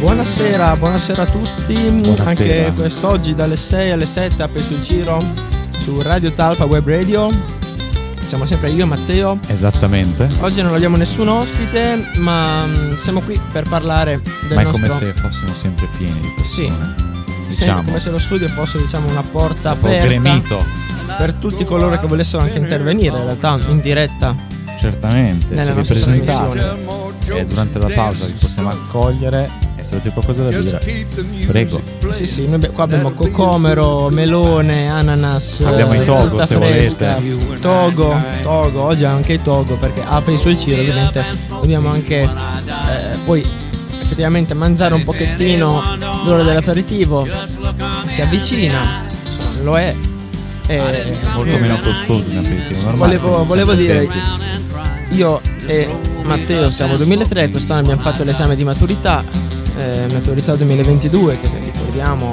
Buonasera, buonasera a tutti. Buonasera. Anche quest'oggi dalle 6 alle 7 a Peso Giro su Radio Talpa Web Radio. Siamo sempre io e Matteo. Esattamente. Oggi non abbiamo nessun ospite, ma mm, siamo qui per parlare del Ma è nostro come se fossimo sempre pieni di Sì. persone. Sempre Diciamo. come se lo studio fosse diciamo una porta Un aperta gremito. per tutti coloro che volessero anche intervenire in realtà in diretta. Certamente. Nelle se vi presentate e durante la pausa vi possiamo accogliere e se avete qualcosa da dire, prego. Sì, sì, noi qua abbiamo cocomero, melone, ananas, Abbiamo eh, i togo, se fresca, volete. togo, togo, oggi anche i togo perché apre i suoi giri ovviamente dobbiamo anche eh, poi effettivamente mangiare un pochettino l'ora dell'aperitivo si avvicina, insomma lo è. E Molto meno costoso un aperitivo normale. Volevo, volevo dire, io e Matteo siamo 2003, quest'anno abbiamo fatto l'esame di maturità, eh, maturità 2022 che ricordiamo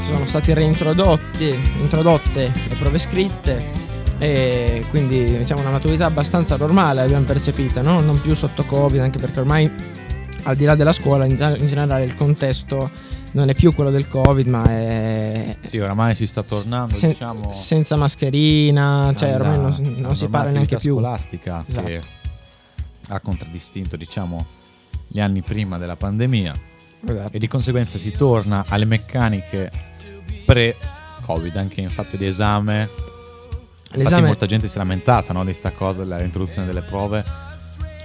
sono stati reintrodotti, introdotte le prove scritte e quindi siamo una maturità abbastanza normale, l'abbiamo percepita, no? non più sotto Covid, anche perché ormai al di là della scuola in, in generale il contesto non è più quello del Covid, ma è Sì, oramai si sta tornando, sen- diciamo, senza mascherina, cioè ormai non, non si parla neanche più. scolastica che Esatto. ha contraddistinto, diciamo, gli anni prima della pandemia Esatto. e di conseguenza si torna alle meccaniche pre-Covid, anche in fatto di esame. Infatti L'esame, molta gente si è lamentata no, di sta cosa dell'introduzione delle prove.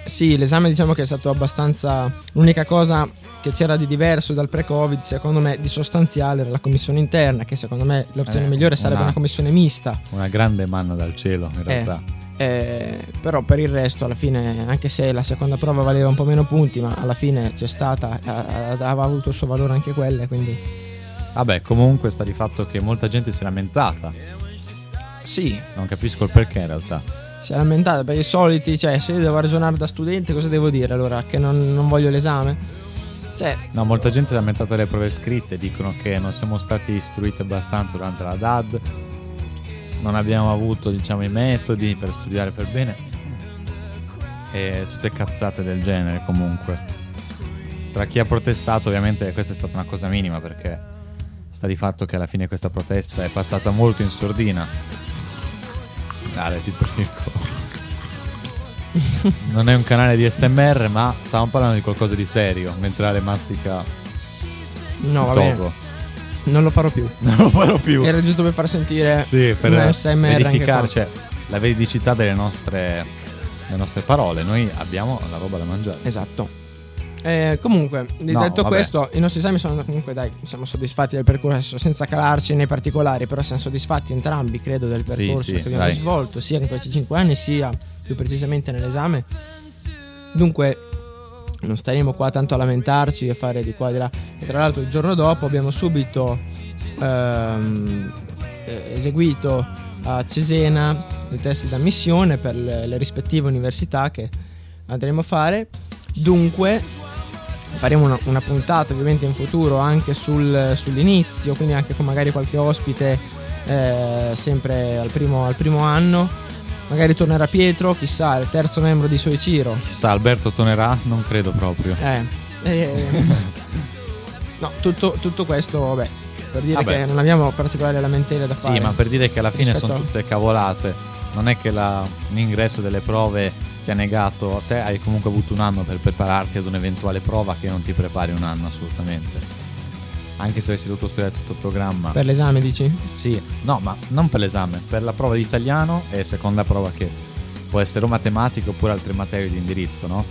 sì, l'esame diciamo che è stato abbastanza l'unica cosa che c'era di diverso dal pre-Covid, secondo me, di sostanziale era la commissione interna, che secondo me l'opzione Eh, migliore sarebbe una- una commissione mista. Una grande manna dal cielo, in realtà. Eh, però per il resto alla fine anche se la seconda prova valeva un po' meno punti ma alla fine c'è stata ha- aveva avuto il suo valore anche quelle quindi Vabbè, comunque sta di fatto che molta gente si è lamentata. sì Non capisco il perché in realtà. si è lamentata per i soliti cioè se io devo ragionare da studente cosa devo dire allora che non, non voglio l'esame cioè No, molta gente si è lamentata delle prove scritte, dicono che non siamo stati istruiti abbastanza durante la DAD, non abbiamo avuto, diciamo, i metodi per studiare per bene. E tutte cazzate del genere comunque. Tra chi ha protestato, ovviamente questa è stata una cosa minima perché sta di fatto che alla fine questa protesta è passata molto in sordina. Dale, ti prego. Non è un canale di SMR, ma stavamo parlando di qualcosa di serio, mentre Ale mastica no va il bene togo. Non lo farò più Non lo farò più. era giusto per far sentire Sì, per una SMR verificare cioè, la veridicità delle nostre, delle nostre parole. Noi abbiamo la roba da mangiare. Esatto. Eh, comunque, No, detto vabbè. questo, i nostri esami sono comunque, dai, siamo soddisfatti del percorso, senza calarci nei particolari, però siamo soddisfatti entrambi, credo, del Sì, percorso sì, che abbiamo dai. svolto, sia in questi 5 anni, sia più precisamente nell'esame. Dunque, non staremo qua tanto a lamentarci e fare di qua e di là. E tra l'altro, il giorno dopo abbiamo subito ehm, eh, eseguito a Cesena il test d'ammissione per le, le rispettive università che andremo a fare. Dunque, faremo una, una puntata ovviamente in futuro anche sul- sull'inizio, quindi anche con magari qualche ospite eh, sempre al primo, al primo anno. Magari tornerà Pietro, chissà, il terzo membro di Soiciro. Chissà, Alberto tornerà? Non credo proprio. Eh, eh, no, tutto, tutto questo, vabbè, per dire Vabbè. che non abbiamo particolari lamentele da fare. Sì, ma per dire che alla fine sono a- tutte cavolate. Non è che la- l'ingresso delle prove ti ha negato. Te hai comunque avuto un anno per prepararti ad un'eventuale prova che non ti prepari un anno assolutamente. Anche se avessi dovuto studiare tutto il programma. Per l'esame dici? Sì, no, ma non per l'esame, per la prova di italiano e seconda prova che può essere o matematica oppure altre materie di indirizzo, no?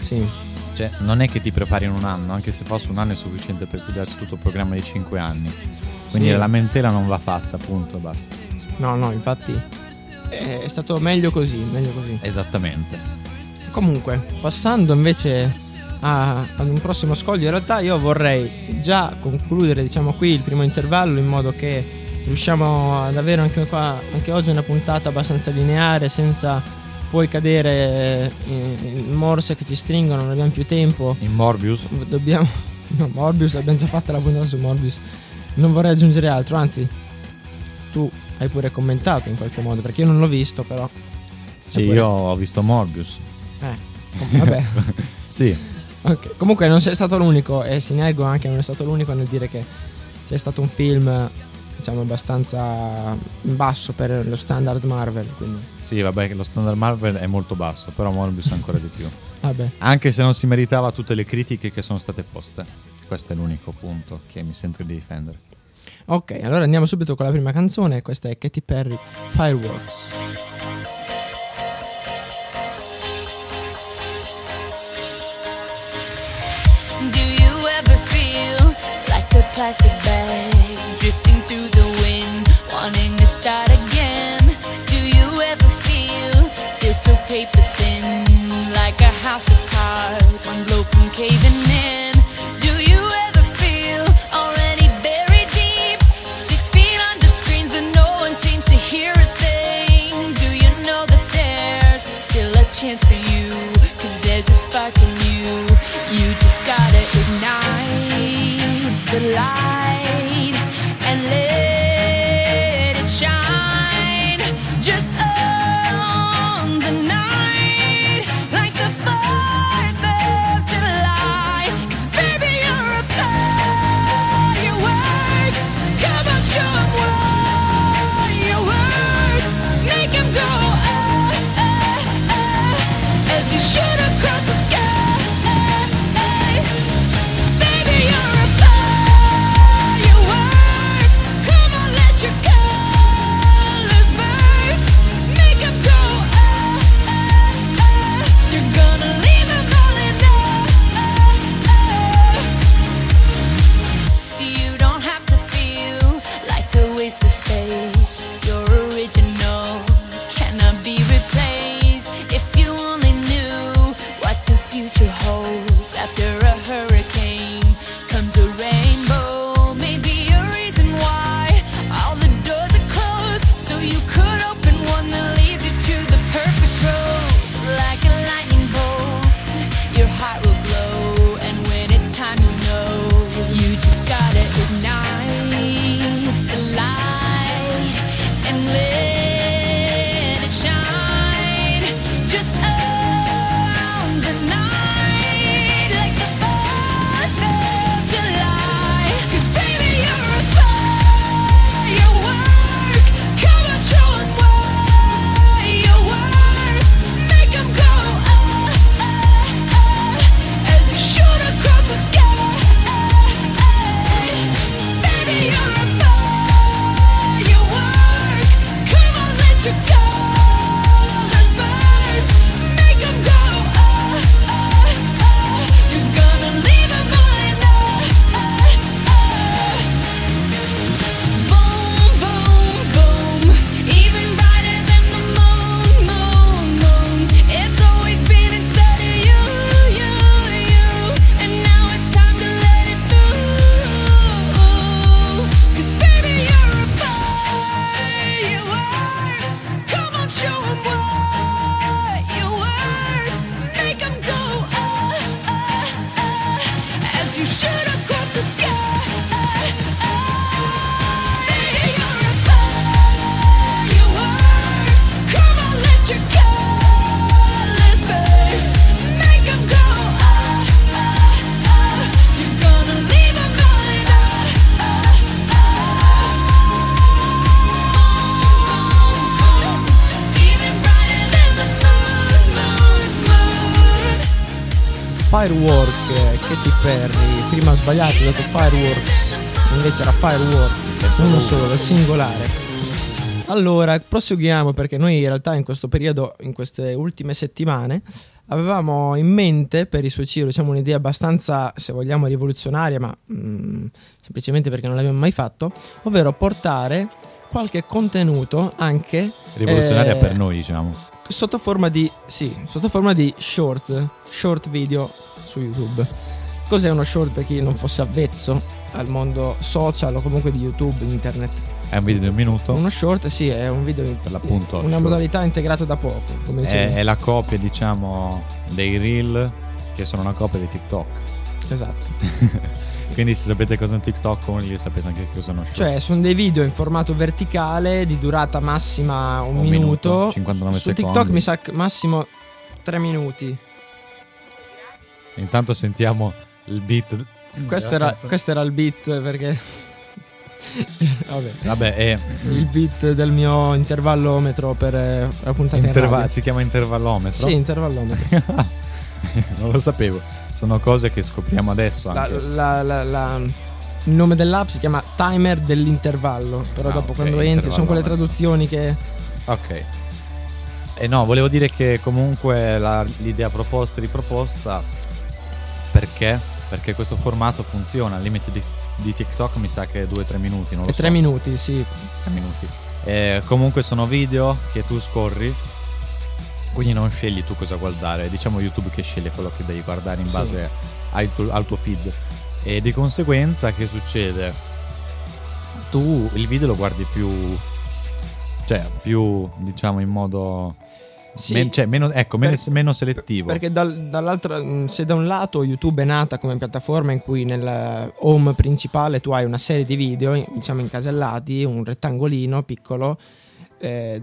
Sì. Cioè, non è che ti prepari in un anno, anche se fosse un anno è sufficiente per studiarsi tutto il programma di 5 anni. Quindi Sì. la lamentela non va fatta, punto, basta. No, no, infatti è è stato meglio così, meglio così. Esattamente. Comunque, passando invece a- ad un prossimo scoglio, in realtà io vorrei già concludere, diciamo qui, il primo intervallo in modo che riusciamo ad avere anche qua, anche oggi una puntata abbastanza lineare, senza poi cadere in, in morse che ci stringono, non abbiamo più tempo. In Morbius, Dobbiamo... No, Morbius, l'abbiamo già fatta la puntata su Morbius. Non vorrei aggiungere altro, anzi, tu hai pure commentato in qualche modo, perché io non l'ho visto, però... sì, pure- io ho visto Morbius. Eh, vabbè. Sì, Ok, Comunque non sei stato l'unico e Sinergo anche non è stato l'unico nel dire che c'è stato un film diciamo abbastanza basso per lo standard Marvel, quindi sì, vabbè, lo standard Marvel è molto basso, però Morbius ancora di più. vabbè. Anche se non si meritava tutte le critiche che sono state poste. Questo è l'unico punto che mi sento di difendere. Ok, allora andiamo subito con la prima canzone, questa è Katy Perry Fireworks. Plastic bag the light sbagliato, ho detto Fireworks, invece era Firework, uno solo, singolare. Allora, proseguiamo perché noi in realtà in questo periodo, in queste ultime settimane, avevamo in mente per i suoi Ciro, diciamo un'idea abbastanza, se vogliamo, rivoluzionaria, ma mm, semplicemente perché non l'abbiamo mai fatto, ovvero portare qualche contenuto anche Rivoluzionaria eh, per noi, diciamo. sotto forma di sì, sotto forma di short, short video su YouTube. Cos'è uno short per chi non fosse avvezzo al mondo social o comunque di YouTube, internet? È un video di un minuto. Uno short, sì, è un video Per l'appunto, una short. modalità integrata da poco, come. È, è la copia, diciamo, dei reel che sono una copia di TikTok. Esatto. Quindi se sapete cosa è un TikTok, sapete anche cosa è uno short. Cioè, sono dei video in formato verticale di durata massima un, Un minuto. minuto, 59 Su secondi. TikTok mi sa massimo 3 minuti. Intanto sentiamo il beat. Questo della era, questo era il beat perché. Vabbè. Vabbè, è Il beat del mio intervallometro per eh, la puntata in interva- radio. si chiama intervallometro. Sì, intervallometro. non lo sapevo. Sono cose che scopriamo adesso La- anche. la- la- la- il nome dell'app si chiama timer dell'intervallo. Però Ah, dopo ok, quando entri sono quelle traduzioni che. Ok. E no, volevo dire che comunque la- l'idea proposta e riproposta perché? Perché questo formato funziona. Al limite di, di TikTok mi sa che è 2-3 minuti, non lo È so. 3 minuti, sì. 3 minuti. Eh, comunque sono video che tu scorri. Quindi non scegli tu cosa guardare, diciamo YouTube che sceglie quello che devi guardare in Sì. base al tuo, al tuo feed. E di conseguenza che succede? Tu il video lo guardi più cioè più diciamo in modo Sì. men- cioè, meno, ecco, meno, Per- meno selettivo. Perché dal- dall'altra, mh, se da un lato YouTube è nata come piattaforma in cui nel home principale tu hai una serie di video, diciamo incasellati, un rettangolino piccolo, eh,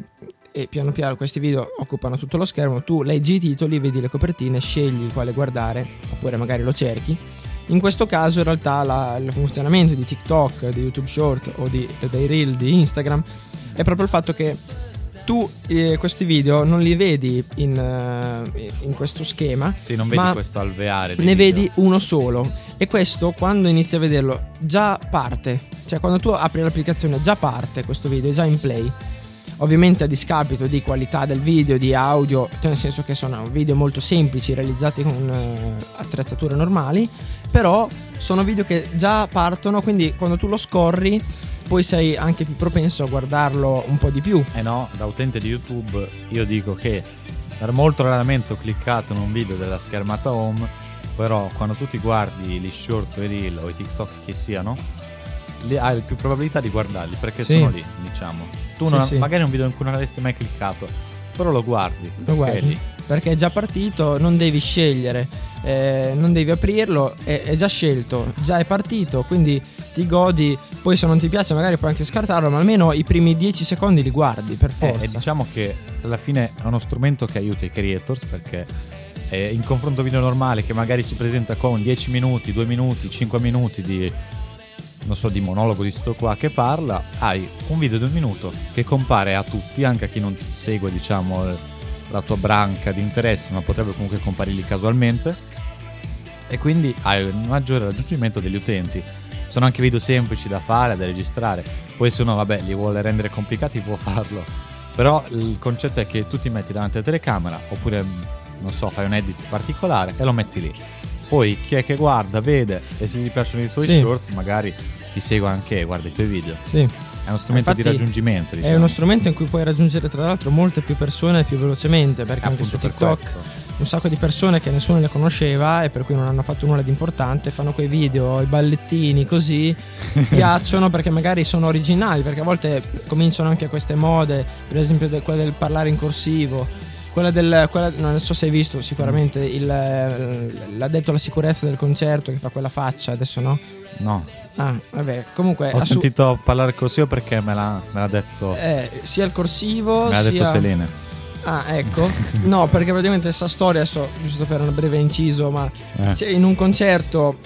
e piano piano questi video occupano tutto lo schermo, tu leggi i titoli, vedi le copertine, scegli quale guardare, oppure magari lo cerchi. In questo caso in realtà la- il funzionamento di TikTok, di YouTube Short o di, dei reel di Instagram è proprio il fatto che tu eh, questi video non li vedi in, eh, in questo schema, sì, non vedi ma questo alveare ne video. vedi uno solo. E questo quando inizi a vederlo già parte. Cioè quando tu apri l'applicazione già parte questo video, è già in play. Ovviamente a discapito di qualità del video, di audio, cioè nel senso che sono video molto semplici realizzati con eh, attrezzature normali, però sono video che già partono, quindi quando tu lo scorri poi sei anche più propenso a guardarlo un po' di più. Eh no, da utente di YouTube io dico che per molto raramente ho cliccato in un video della schermata home, però quando tu ti guardi gli shorts o i reel o i TikTok che siano, hai più probabilità di guardarli perché Sì. sono lì, diciamo. Tu Sì, non- sì. magari un video in cui non avresti mai cliccato, però lo guardi. Lo guardi lì. Perché è già partito, non devi scegliere, eh, non devi aprirlo, è, è già scelto, già è partito, quindi ti godi. Poi se non ti piace magari puoi anche scartarlo, ma almeno i primi 10 secondi li guardi per Eh, forza. e diciamo che alla fine è uno strumento che aiuta i creators perché eh, in confronto a un video normale che magari si presenta con 10 minuti, 2 minuti, 5 minuti di non so di monologo di sto qua che parla, hai un video di un minuto che compare a tutti, anche a chi non segue diciamo la tua branca di interessi, ma potrebbe comunque comparirgli casualmente e quindi hai un maggiore raggiungimento degli utenti. Sono anche video semplici da fare, da registrare. Poi se uno, vabbè, li vuole rendere complicati può farlo. Però il concetto è che tu ti metti davanti alla telecamera oppure, non so, fai un edit particolare e lo metti lì. Poi chi è che guarda, vede e se gli piacciono i tuoi Sì. shorts magari ti segue anche e guarda i tuoi video. Sì. È uno strumento di Infatti, raggiungimento. È Diciamo. uno strumento in cui puoi raggiungere tra l'altro molte più persone più velocemente, perché anche su per TikTok questo. un sacco di persone che nessuno le conosceva e per cui non hanno fatto nulla di importante fanno quei video, i ballettini così, piacciono perché magari sono originali, perché a volte cominciano anche queste mode, per esempio quella del parlare in corsivo, quella del, quella- non so se hai visto sicuramente il, l'addetto alla sicurezza del concerto che fa quella faccia, adesso no? No, Ah, vabbè, comunque ho assu- sentito parlare così perché me l'ha, me l'ha detto, eh, sia il corsivo me l'ha sia... detto Selene. Ah, ecco. No, perché praticamente questa storia, adesso, giusto per un breve inciso, ma Eh. in un concerto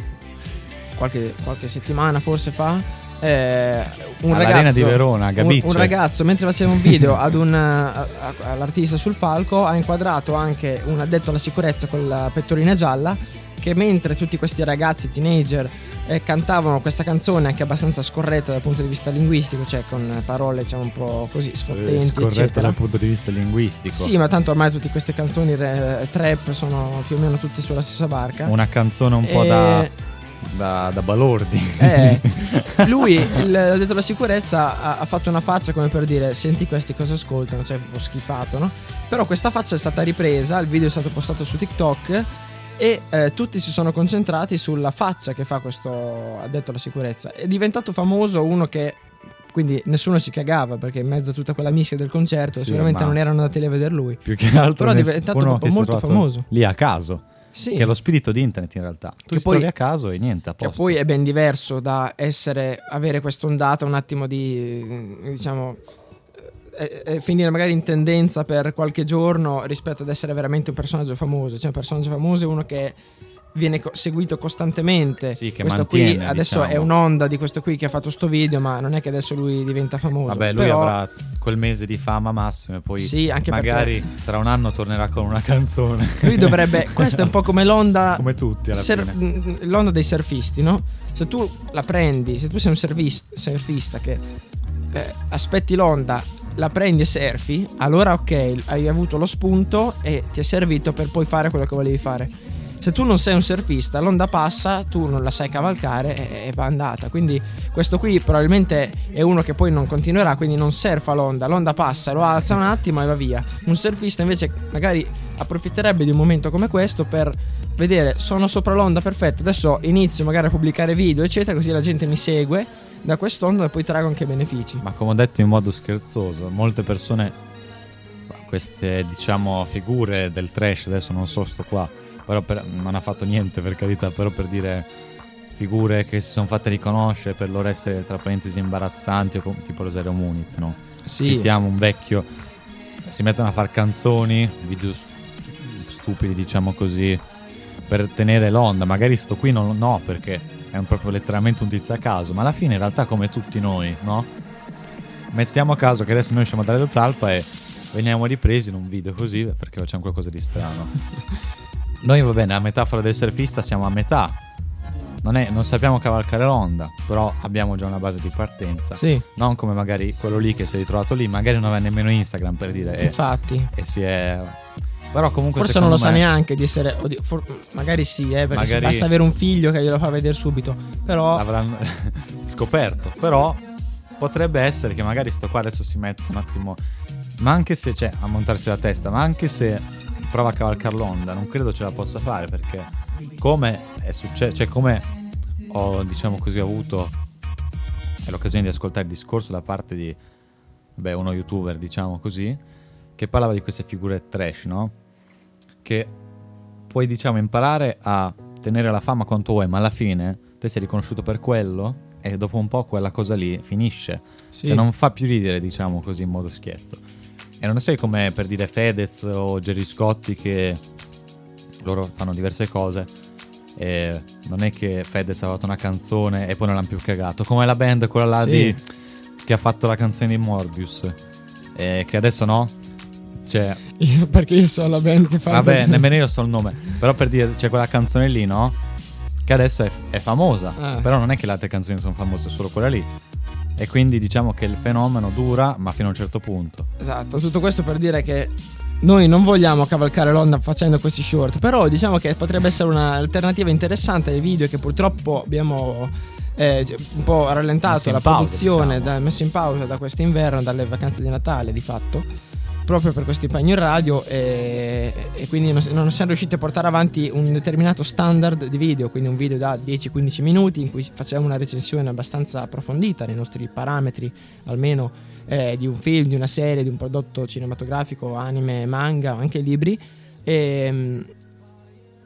qualche, qualche settimana forse fa, eh, un ragazzo di Verona, un, un ragazzo mentre faceva un video ad un, a- a- all'artista sul palco ha inquadrato anche un addetto alla sicurezza con la pettorina gialla che mentre tutti questi ragazzi teenager eh, cantavano questa canzone anche abbastanza scorretta dal punto di vista linguistico, cioè con parole diciamo un po' così sfottenti, Eh, Scorretto eccetera. dal punto di vista linguistico. Sì, ma tanto ormai tutte queste canzoni re- trap sono più o meno tutte sulla stessa barca. Una canzone un po' E- da, da, da balordi. Eh, lui, il, ha detto la sicurezza, ha, ha fatto una faccia come per dire: Senti questi cosa ascoltano, cioè un po' schifato, no? Però questa faccia è stata ripresa, il video è stato postato su TikTok e eh, tutti si sono concentrati sulla faccia che fa questo addetto alla sicurezza. È diventato famoso uno che. Quindi nessuno si cagava perché in mezzo a tutta quella mischia del concerto Sì, sicuramente non erano andati lì a vedere lui. Più che altro Però è diventato che molto famoso. Lì a caso. Sì. Che è lo spirito di internet in realtà. Tu Che poi- a caso e niente, a Che posto. poi è ben diverso da essere, avere quest'ondata un attimo di, diciamo, eh, finire magari in tendenza per qualche giorno rispetto ad essere veramente un personaggio famoso. Cioè un personaggio famoso è uno che viene co- seguito costantemente. Sì, che questo mantiene, qui adesso diciamo. è un'onda di questo qui che ha fatto sto video, ma non è che adesso lui diventa famoso. Vabbè, lui Però- avrà quel mese di fama massimo e poi Sì, anche magari tra un anno tornerà con una canzone. Lui dovrebbe. Questa è un po' come l'onda. Come tutti alla ser- l'onda dei surfisti, no? Se tu la prendi, se tu sei un surfist- surfista che eh, aspetti l'onda, la prendi e surfi, allora ok, hai avuto lo spunto e ti è servito per poi fare quello che volevi fare. Se tu non sei un surfista, l'onda passa, tu non la sai cavalcare e, va andata. Quindi questo qui probabilmente è uno che poi non continuerà, quindi non surfa l'onda, l'onda passa, lo alza un attimo e va via. Un surfista invece magari approfitterebbe di un momento come questo per vedere sono sopra l'onda perfetto adesso inizio magari a pubblicare video eccetera così la gente mi segue da quest'onda poi trago anche benefici. Ma come ho detto in modo scherzoso, molte persone, queste diciamo figure del trash, adesso non so sto qua, però per- non ha fatto niente per carità, però per dire figure che si sono fatte riconoscere per loro essere tra parentesi imbarazzanti o tipo Rosario Muniz, no? sì. Citiamo un vecchio, si mettono a fare canzoni, video stupidi diciamo così, per tenere l'onda, magari sto qui non no perché è un proprio letteralmente un tizio a caso, ma alla fine in realtà come tutti noi, no? Mettiamo a caso che adesso noi siamo a Dario Talpa e veniamo ripresi in un video così perché facciamo qualcosa di strano. Noi va bene, la metafora del surfista siamo a metà. Non, è- non sappiamo cavalcare l'onda, però abbiamo già una base di partenza. sì Non come magari quello lì che si è ritrovato lì, magari non aveva nemmeno Instagram per dire e, infatti e si è però comunque forse non lo sa me neanche di essere oddio, for- magari sì eh, perché Magari- basta avere un figlio che glielo fa vedere subito però l'avranno scoperto, però potrebbe essere che magari sto qua adesso si mette un attimo ma anche se c'è a montarsi la testa, ma anche se prova a cavalcare l'onda, non credo ce la possa fare perché come è successo, cioè come ho diciamo così avuto l'occasione di ascoltare il discorso da parte di beh, uno youtuber, diciamo così, che parlava di queste figure trash, no? Che puoi, diciamo, imparare a tenere la fama quanto vuoi, ma alla fine te sei riconosciuto per quello e dopo un po' quella cosa lì finisce. sì. Cioè non fa più ridere, diciamo così, in modo schietto. E non sei come per dire Fedez o Gerry Scotti che loro fanno diverse cose. E non è che Fedez ha fatto una canzone e poi non l'hanno più cagato. Come la band, quella là Sì. di, che ha fatto la canzone di Morbius. E che adesso no. Cioè, Io- perché io so la band che fa vabbè, canzone. nemmeno io so il nome. Però per dire, c'è quella canzone lì, no? Che adesso è, è famosa. Ah. Però non è che le altre canzoni sono famose, è solo quella lì. E quindi diciamo che il fenomeno dura, ma fino a un certo punto. Esatto, tutto questo per dire che noi non vogliamo cavalcare l'onda facendo questi short, però diciamo che potrebbe essere un'alternativa interessante ai video che purtroppo abbiamo eh, un po' rallentato Messo la pausa, produzione, diciamo. da- messo in pausa da quest'inverno, dalle vacanze di Natale di fatto, proprio per questo impegno in radio e, e quindi non, non siamo riusciti a portare avanti un determinato standard di video, quindi un video da 10-15 minuti in cui facciamo una recensione abbastanza approfondita nei nostri parametri almeno eh, di un film, di una serie, di un prodotto cinematografico, anime, manga, anche libri. E,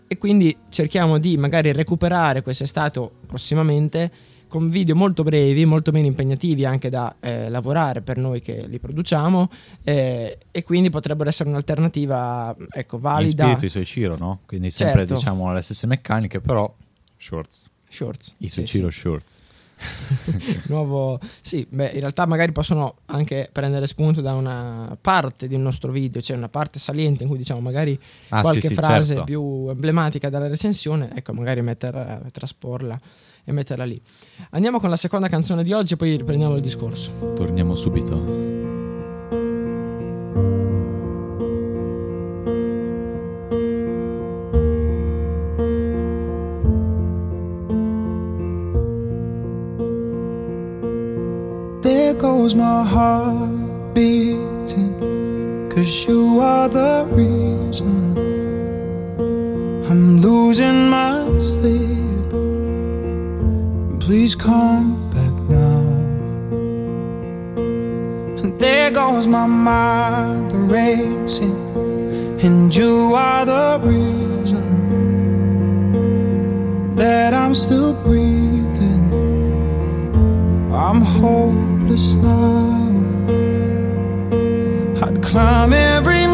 e quindi cerchiamo di magari recuperare quest'estate o prossimamente con video molto brevi, molto meno impegnativi anche da eh, lavorare per noi che li produciamo eh, e quindi potrebbero essere un'alternativa ecco, In valida. spirito Isoi Ciro, no? Quindi sempre Certo. diciamo le stesse meccaniche, però shorts. Shorts. Isoi Sì, Ciro sì. shorts. nuovo sì beh in realtà magari possono anche prendere spunto da una parte di un nostro video cioè una parte saliente in cui diciamo magari Ah, qualche sì, sì, frase certo. più emblematica della recensione ecco magari metterla, trasporla e metterla lì andiamo con la seconda canzone di oggi e poi riprendiamo il discorso Torniamo subito. There goes my heart beating. Cause you are the reason I'm losing my sleep. Please come back now. And there goes my mind racing. And you are the reason that I'm still breathing. I'm hopeless now. I'd climb every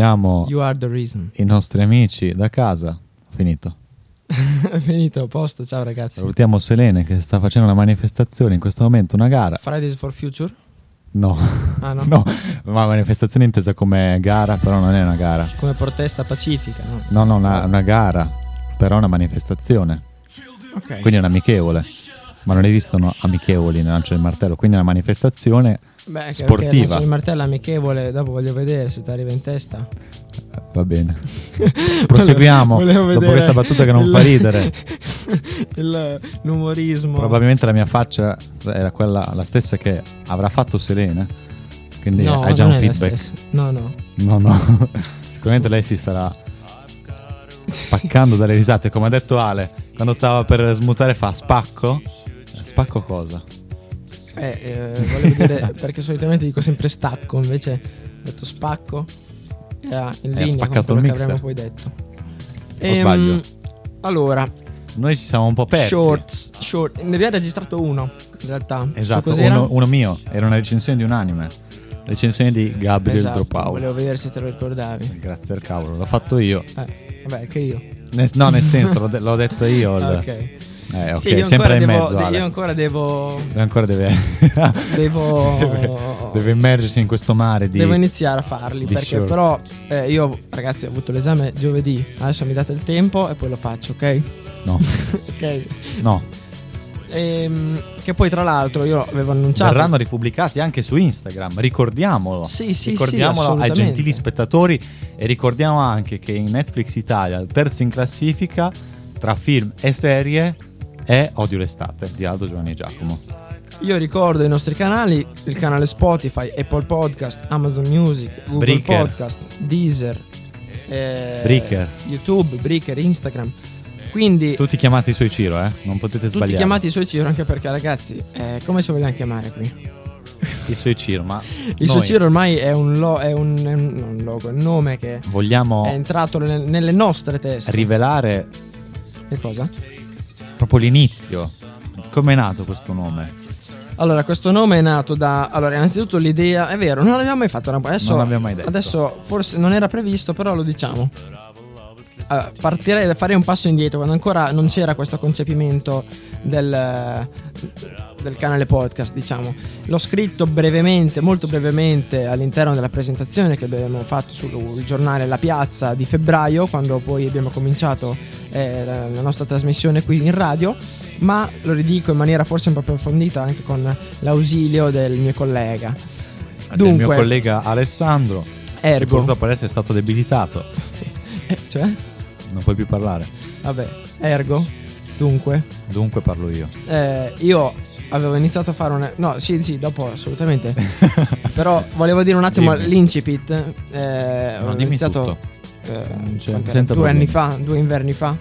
Salutiamo i nostri amici da casa. Ho finito. è finito a posto ciao ragazzi Salutiamo Selene che sta facendo una manifestazione in questo momento, una gara. Fridays for Future No, ah no, no, ma manifestazione intesa come gara, però non è una gara. come protesta pacifica no? No, no, una, una gara, però una manifestazione. ok Quindi è un amichevole. Ma non esistono amichevoli nel lancio del martello, quindi è una manifestazione Beh, sportiva. il martello amichevole dopo voglio vedere se ti arriva in testa Va bene. Proseguiamo. Volevo Dopo questa battuta che non il- fa ridere. il- l'umorismo Probabilmente la mia faccia era quella la stessa che avrà fatto Selena. Quindi no, hai già un feedback. no no No, no. Sicuramente lei si starà spaccando dalle risate. Come ha detto Ale, quando stava per smutare fa spacco. Spacco cosa? Eh, eh, volevo dire perché solitamente dico sempre stacco, invece ho detto spacco. Era in Eh, ha linea con spaccato quello il che avremmo poi detto. O sbaglio? Allora, Noi ci siamo un po' persi. shorts, short. Ne abbiamo registrato uno, in realtà. Esatto, uno, uno mio. Era una recensione di un anime. Recensione di Gabriel Esatto, Dropout. volevo vedere se te lo ricordavi. Grazie al cavolo, l'ho fatto io. Eh, vabbè, che io. Nel- no, nel senso, l'ho, de- l'ho detto io. ok. Eh, ok, Sì, io sempre ancora in devo, mezzo. Ale. io ancora devo, Lui ancora deve, devo, deve, deve immergersi in questo mare di... devo iniziare a farli. Perché shorts. però eh, io, ragazzi, ho avuto l'esame giovedì. Adesso mi date il tempo e poi lo faccio, ok? No, ok. no. Ehm, che poi, tra l'altro, io avevo annunciato. Verranno ripubblicati anche su Instagram, ricordiamolo. Sì, sì, sì, ricordiamolo ai assolutamente. gentili spettatori e ricordiamo anche che in Netflix Italia, il terzo in classifica tra film e serie è Odio l'estate di Aldo Giovanni e Giacomo. Io ricordo i nostri canali, il canale Spotify, Apple Podcast, Amazon Music, Google Breaker. Podcast, Deezer, eh, Breaker. YouTube, Breaker, Instagram. Quindi Tutti chiamati Soichiro, eh? Non potete tutti sbagliare. chiamati Soiciro anche perché ragazzi, eh, come si vogliamo chiamare qui? Il Soichiro, ma Il noi Soiciro ormai è un, lo- è un, è un- un logo, è un nome che vogliamo è entrato nelle nostre teste. rivelare che cosa? Proprio l'inizio. Come è nato questo nome? Allora, questo nome è nato da. Allora, innanzitutto l'idea. È vero, non l'abbiamo mai fatto. una- Adesso, Non l'abbiamo mai detto. Adesso forse non era previsto, però lo diciamo. Allora, partirei da fare un passo indietro quando ancora non c'era questo concepimento del, del canale podcast, diciamo. L'ho scritto brevemente, molto brevemente all'interno della presentazione che abbiamo fatto sul giornale La Piazza di febbraio, quando poi abbiamo cominciato eh, la, nostra trasmissione qui in radio, ma lo ridico in maniera forse un po' più approfondita anche con l'ausilio del mio collega. Del mio Dunque, collega Alessandro, che Ergo, purtroppo adesso è stato debilitato. cioè, Non puoi più parlare. vabbè, ergo, dunque, Dunque parlo io. eh, io avevo iniziato a fare una... No, sì, sì, dopo assolutamente. Però volevo dire un attimo Dimmi. l'incipit. Eh, No, ho iniziato eh, due anni fa, due inverni fa,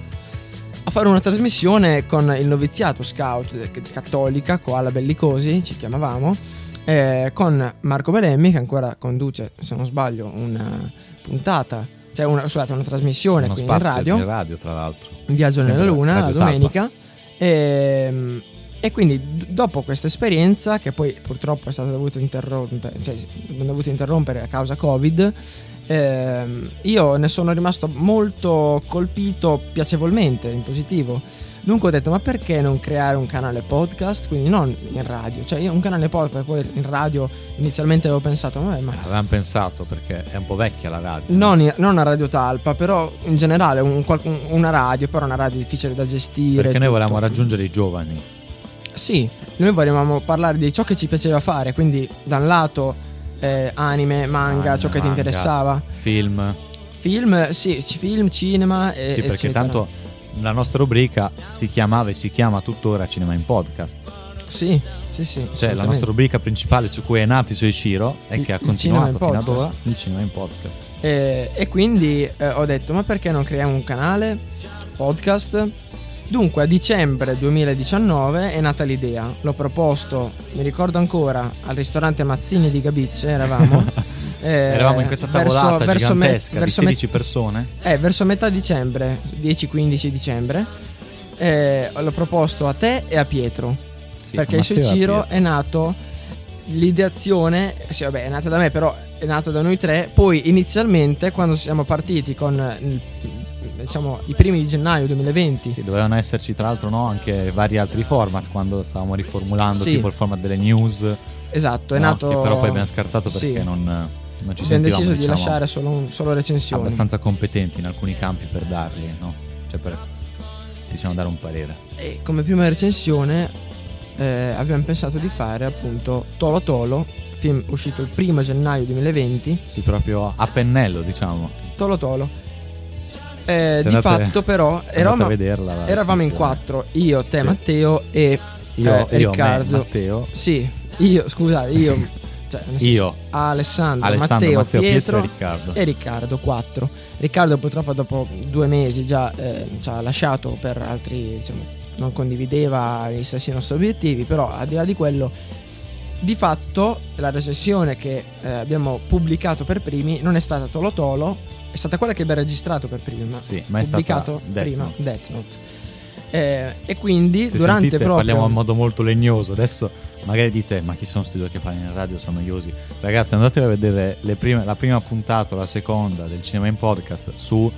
a fare una trasmissione con il noviziato scout cattolica, Koala Bellicosi, ci chiamavamo, eh, con Marco Belemmi che ancora conduce, se non sbaglio, una puntata, cioè una, scusate, una trasmissione Uno qui in radio. di radio, tra l'altro. Un viaggio Sempre nella luna la domenica. Ehm, E, quindi dopo questa esperienza, che poi purtroppo è stata dovuta interrompere, cioè abbiamo dovuto interrompere a causa Covid, ehm, io ne sono rimasto molto colpito piacevolmente, in positivo. Dunque ho detto, ma perché non creare un canale podcast? Quindi non in radio, cioè io un canale podcast, poi in radio inizialmente avevo pensato, vabbè, ma Avevamo pensato perché è un po' vecchia la radio. non, non a Radio Talpa, però in generale un una radio, però una radio difficile da gestire. Perché noi tutto. volevamo raggiungere i giovani. Sì, noi volevamo parlare di ciò che ci piaceva fare, quindi da un lato eh, anime, manga, Anime, ciò che ti manga. interessava. Film. Film, sì, film, cinema, e, Sì, perché eccetera. tanto la nostra rubrica si chiamava e si chiama tuttora Cinema in Podcast. Sì, sì, sì. Cioè la nostra rubrica principale su cui è nato Ciro e Il- che ha continuato fino ad ora il cinema in podcast. Eh, e quindi eh, ho detto, ma perché non creiamo un canale podcast? Dunque, a dicembre 2019 è nata l'idea. L'ho proposto, mi ricordo ancora, al ristorante Mazzini di Gabicce, eravamo. eh, Eravamo in questa tavolata verso gigantesca verso di me- 16 persone. Eh, verso metà dicembre, 10-15 dicembre, eh, l'ho proposto a te e a Pietro. Sì, perché il Soiciro Pietro. è nato, l'ideazione, sì vabbè è nata da me però è nata da noi tre, poi inizialmente quando siamo partiti con il- diciamo i primi di gennaio 2020, Sì, dovevano esserci tra l'altro no, anche vari altri format quando stavamo riformulando, Sì. tipo il format delle news. esatto, è no, nato... Che però poi abbiamo scartato perché sì. non, non ci Abbiamo deciso di diciamo, lasciare solo, un- solo recensioni. abbastanza competenti in alcuni campi per darli, no? Cioè per diciamo dare un parere. E come prima recensione eh, abbiamo pensato di fare appunto Tolo Tolo, film uscito il primo gennaio 2020. Sì, proprio a pennello, diciamo. Tolo Tolo. Eh, di fatto però eravamo, vederla, la eravamo in quattro, io, te, Sì. Matteo e Io, eh, io Riccardo. me, Matteo, Sì, io, scusate, io, cioè, io, Alessandro, Alessandro, Matteo, Matteo, Pietro, e Riccardo. e Riccardo, quattro. Riccardo purtroppo dopo due mesi già eh, ci ha lasciato per altri, diciamo, non condivideva gli stessi nostri obiettivi, però al di là di quello, di fatto la recensione che eh, abbiamo pubblicato per primi non è stata Tolo Tolo, è stata quella che abbiamo registrato per primi, ma, Sì, ma è pubblicato Death prima Note. Death Note. Eh, e quindi Se durante sentite, proprio... parliamo in modo molto legnoso. Adesso magari dite, ma chi sono questi due che fanno in radio? Sono noiosi. Ragazzi, andatevi a vedere prime- la prima puntata la seconda del cinema in podcast su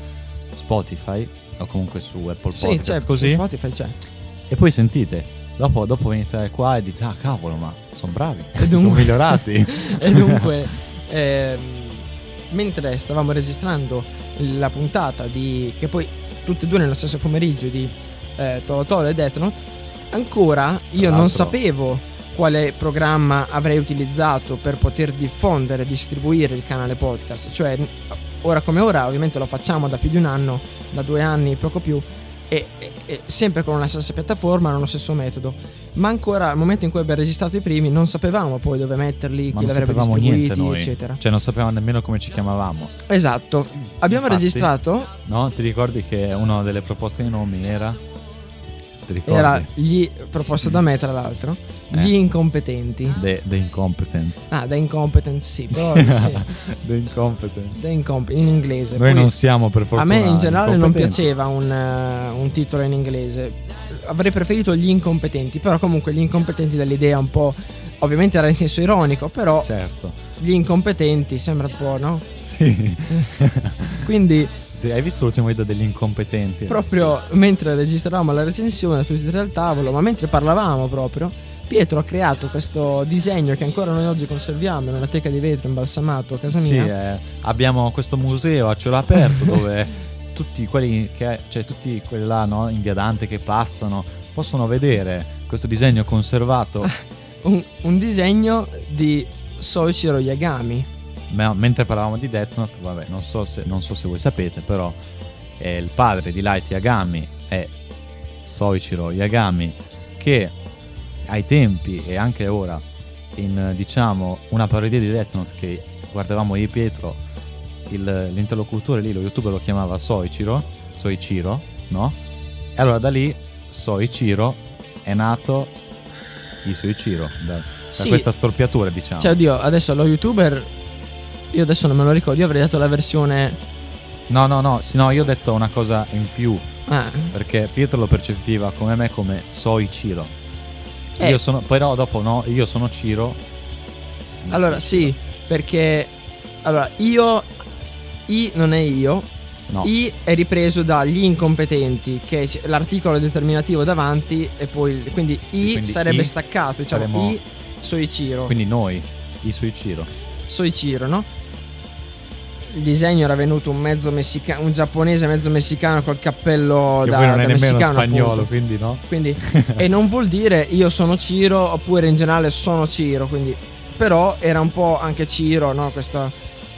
Spotify o comunque su Apple Sì, Podcast c'è, su così. Spotify c'è. E poi sentite, dopo, dopo venite qua e dite, ah cavolo, ma sono bravi, E sono dunque- migliorati. e dunque, ehm, mentre stavamo registrando la puntata di. che poi tutte e due nello stesso pomeriggio di eh, Tolo Tolo e Death Note, ancora io non sapevo quale programma avrei utilizzato per poter diffondere e distribuire il canale podcast. Cioè, ora come ora, ovviamente lo facciamo da più di un anno, da due anni, poco più. E, e- e sempre con la stessa piattaforma, con lo stesso metodo. Ma ancora al momento in cui abbiamo registrato i primi, non sapevamo poi dove metterli, Ma chi l'avrebbe sapevamo distribuiti, eccetera. Cioè non sapevamo nemmeno come ci chiamavamo. Esatto. Abbiamo Infatti- registrato, No? Ti ricordi che una delle proposte di nomi era... Era gli proposto da me tra l'altro, gli Eh. incompetenti. The, the Incompetence. Ah, The Incompetence, sì, però sì, the Incompetence. The Incomp- in inglese. Noi Poi non siamo per a fortuna me in generale non piaceva un, eh, un titolo in inglese. Avrei preferito gli incompetenti, però comunque gli incompetenti dall'idea un po'... Ovviamente era in senso ironico, però Certo. gli incompetenti sembra un po', no? Sì. Quindi Hai visto l'ultimo video degli incompetenti? proprio mentre registravamo la recensione tutti e tre al tavolo, ma mentre parlavamo proprio, Pietro ha creato questo disegno che ancora noi oggi conserviamo in una teca di vetro imbalsamato a casa Sì, mia. eh, abbiamo questo museo a cielo aperto dove tutti quelli che, cioè tutti quelli là, no, in via Dante che passano possono vedere questo disegno conservato Un, un disegno di Soichiro Yagami. Ma mentre parlavamo di Death Note, vabbè, non so se, non so se voi sapete, però è il padre di Light Yagami è Soichiro Yagami che ai tempi e anche ora in diciamo una parodia di Death Note che guardavamo io e Pietro il- l'interlocutore lì lo youtuber lo chiamava Soichiro Soichiro no? e allora da lì Soichiro è nato il Soichiro da, da Sì. questa storpiatura diciamo Cioè, oddio, adesso lo youtuber. Io adesso non me lo ricordo. Io avrei dato la versione. No, no, no, sì, no, io ho detto una cosa in più, Ah, perché Pietro lo percepiva come me come Soi Ciro. Eh. Io sono, però dopo no, io sono Ciro. allora, sì, perché. Allora, io. I non è io. No, I è ripreso dagli incompetenti, che l'articolo determinativo davanti, e poi. Quindi Sì, I quindi sarebbe I staccato. Diciamo, saremo- I Soichiro. quindi noi, i Soi Ciro. Soichiro, no? Il disegno era venuto un mezzo messicano, un giapponese mezzo messicano col cappello Che da, poi non è nemmeno messicano, spagnolo, appunto. quindi no. Quindi, e non vuol dire io sono Ciro oppure in generale sono Ciro, quindi però era un po' anche Ciro, no? Questa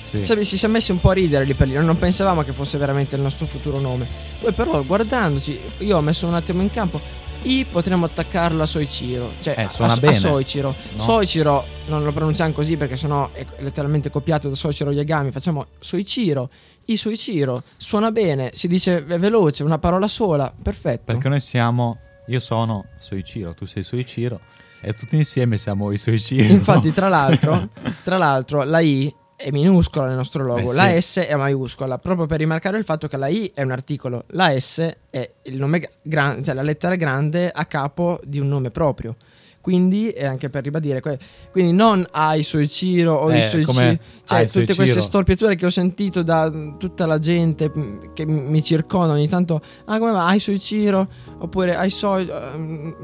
Sì. Cioè, si siamo messi un po' a ridere lì per lì, non pensavamo che fosse veramente il nostro futuro nome. Poi però guardandoci, io ho messo un attimo in campo I potremmo attaccarlo a Soichiro, cioè Eh, suona a, bene. a Soichiro. No? Soichiro non lo pronunciamo così perché sennò è letteralmente copiato da Soichiro Yagami, facciamo Soichiro. I Soichiro suona bene, si dice è veloce, una parola sola, perfetto. Perché noi siamo, io sono Soi Ciro, tu sei Soi Ciro, e tutti insieme siamo i Soi Ciro. Infatti, tra l'altro, tra l'altro, la I è minuscola nel nostro logo, Eh, la sì. S è maiuscola, proprio per rimarcare il fatto che la I è un articolo, la S è il nome grande, cioè la lettera grande a capo di un nome proprio. Quindi, e anche per ribadire, que- quindi non ai Soichiro o Eh, i Soichiro, come cioè tutte Soichiro. queste storpiature che ho sentito da mm, tutta la gente mm, che mi circonda ogni tanto, ah come va, ai Soichiro, oppure ai Soi, ehm,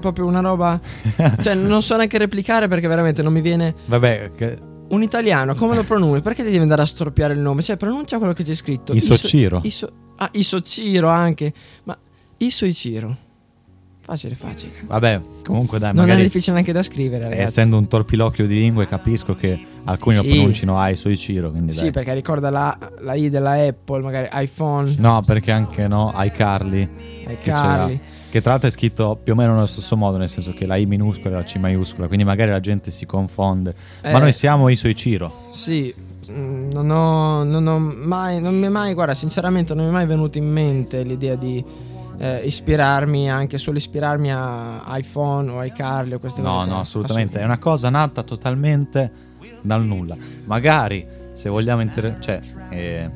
proprio una roba, cioè non so neanche replicare perché veramente non mi viene Vabbè, che, un italiano, come lo pronunci? Perché devi andare a storpiare il nome? Cioè, pronuncia quello che c'è scritto. Iso Iso- ah, Isociro anche. Ma Isoiciro. Facile, facile. vabbè, comunque dai, non è magari difficile neanche da scrivere, ragazzi. essendo un torpilocchio di lingue capisco che alcuni Sì. lo pronunciano ai Soi Ciro, quindi Sì, dai. perché ricorda la, la I della Apple, magari iPhone, No, perché anche no, ai Carli. Che tra l'altro è scritto più o meno nello stesso modo, nel senso che la I minuscola e la C maiuscola, quindi magari la gente si confonde. Eh, Ma noi siamo i Soi Ciro. Sì, mm, non ho, non ho mai, non mi è mai, guarda, sinceramente non mi è mai venuto in mente l'idea di eh, ispirarmi, anche solo ispirarmi a iPhone o ai Carli o queste cose. No, no, assolutamente. È una cosa nata totalmente dal nulla. Magari se vogliamo inter- cioè, eh,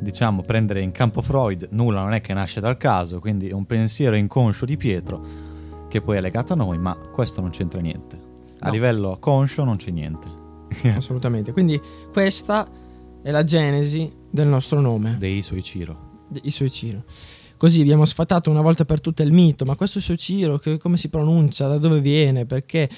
diciamo prendere in campo Freud, nulla non è che nasce dal caso, quindi è un pensiero inconscio di Pietro che poi è legato a noi, ma questo non c'entra niente. A No. livello conscio non c'è niente. Assolutamente. Quindi questa è la genesi del nostro nome, Dei suoi Ciro. di Isoiciro. Così abbiamo sfatato una volta per tutte il mito, ma questo Soichiro che, come si pronuncia, da dove viene, perché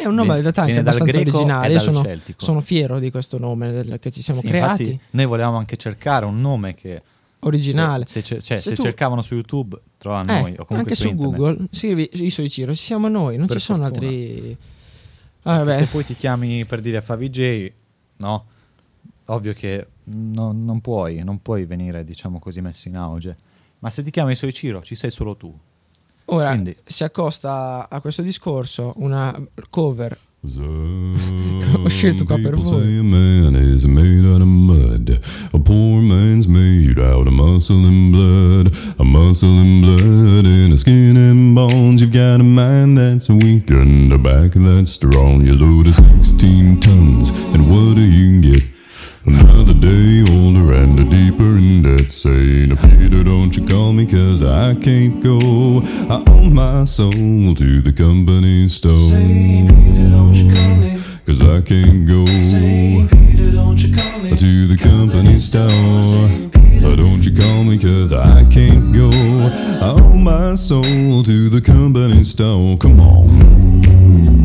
è un nome in realtà anche abbastanza greco originale. e sono, celtico. sono fiero di questo nome che ci siamo Sì, creati, infatti noi volevamo anche cercare un nome che originale. Se, se cioè, Se se tu- cercavano su YouTube, trovano Eh, noi o comunque anche su, internet. Google scrivi i Soichiro, ci siamo noi, non Per ci sono fortuna. altri. Ah. Se poi ti chiami per dire FaVJ, no? Ovvio che no- non puoi, non puoi venire, diciamo così, messo in auge. Ma se ti chiami Soichiro, ci sei solo tu. Ora Quindi- si accosta a questo discorso una cover Ho scelto qua per voi. A man is made out of mud. A poor man's made out of muscle and blood. A muscle and blood and a skin and bones. You've got a mind that's weak and a back that's strong. You load of 16 tons, and what do you get? Another day older and a deeper in debt. Saying, Peter, don't you call me, cause I can't go. I owe my soul to the company store. Say, Peter, don't you call me. Cause I can't go Say, Peter, don't you call me. to the company store. Uh, Don't you call me cause I can't go. I owe my soul to the company store. Come on.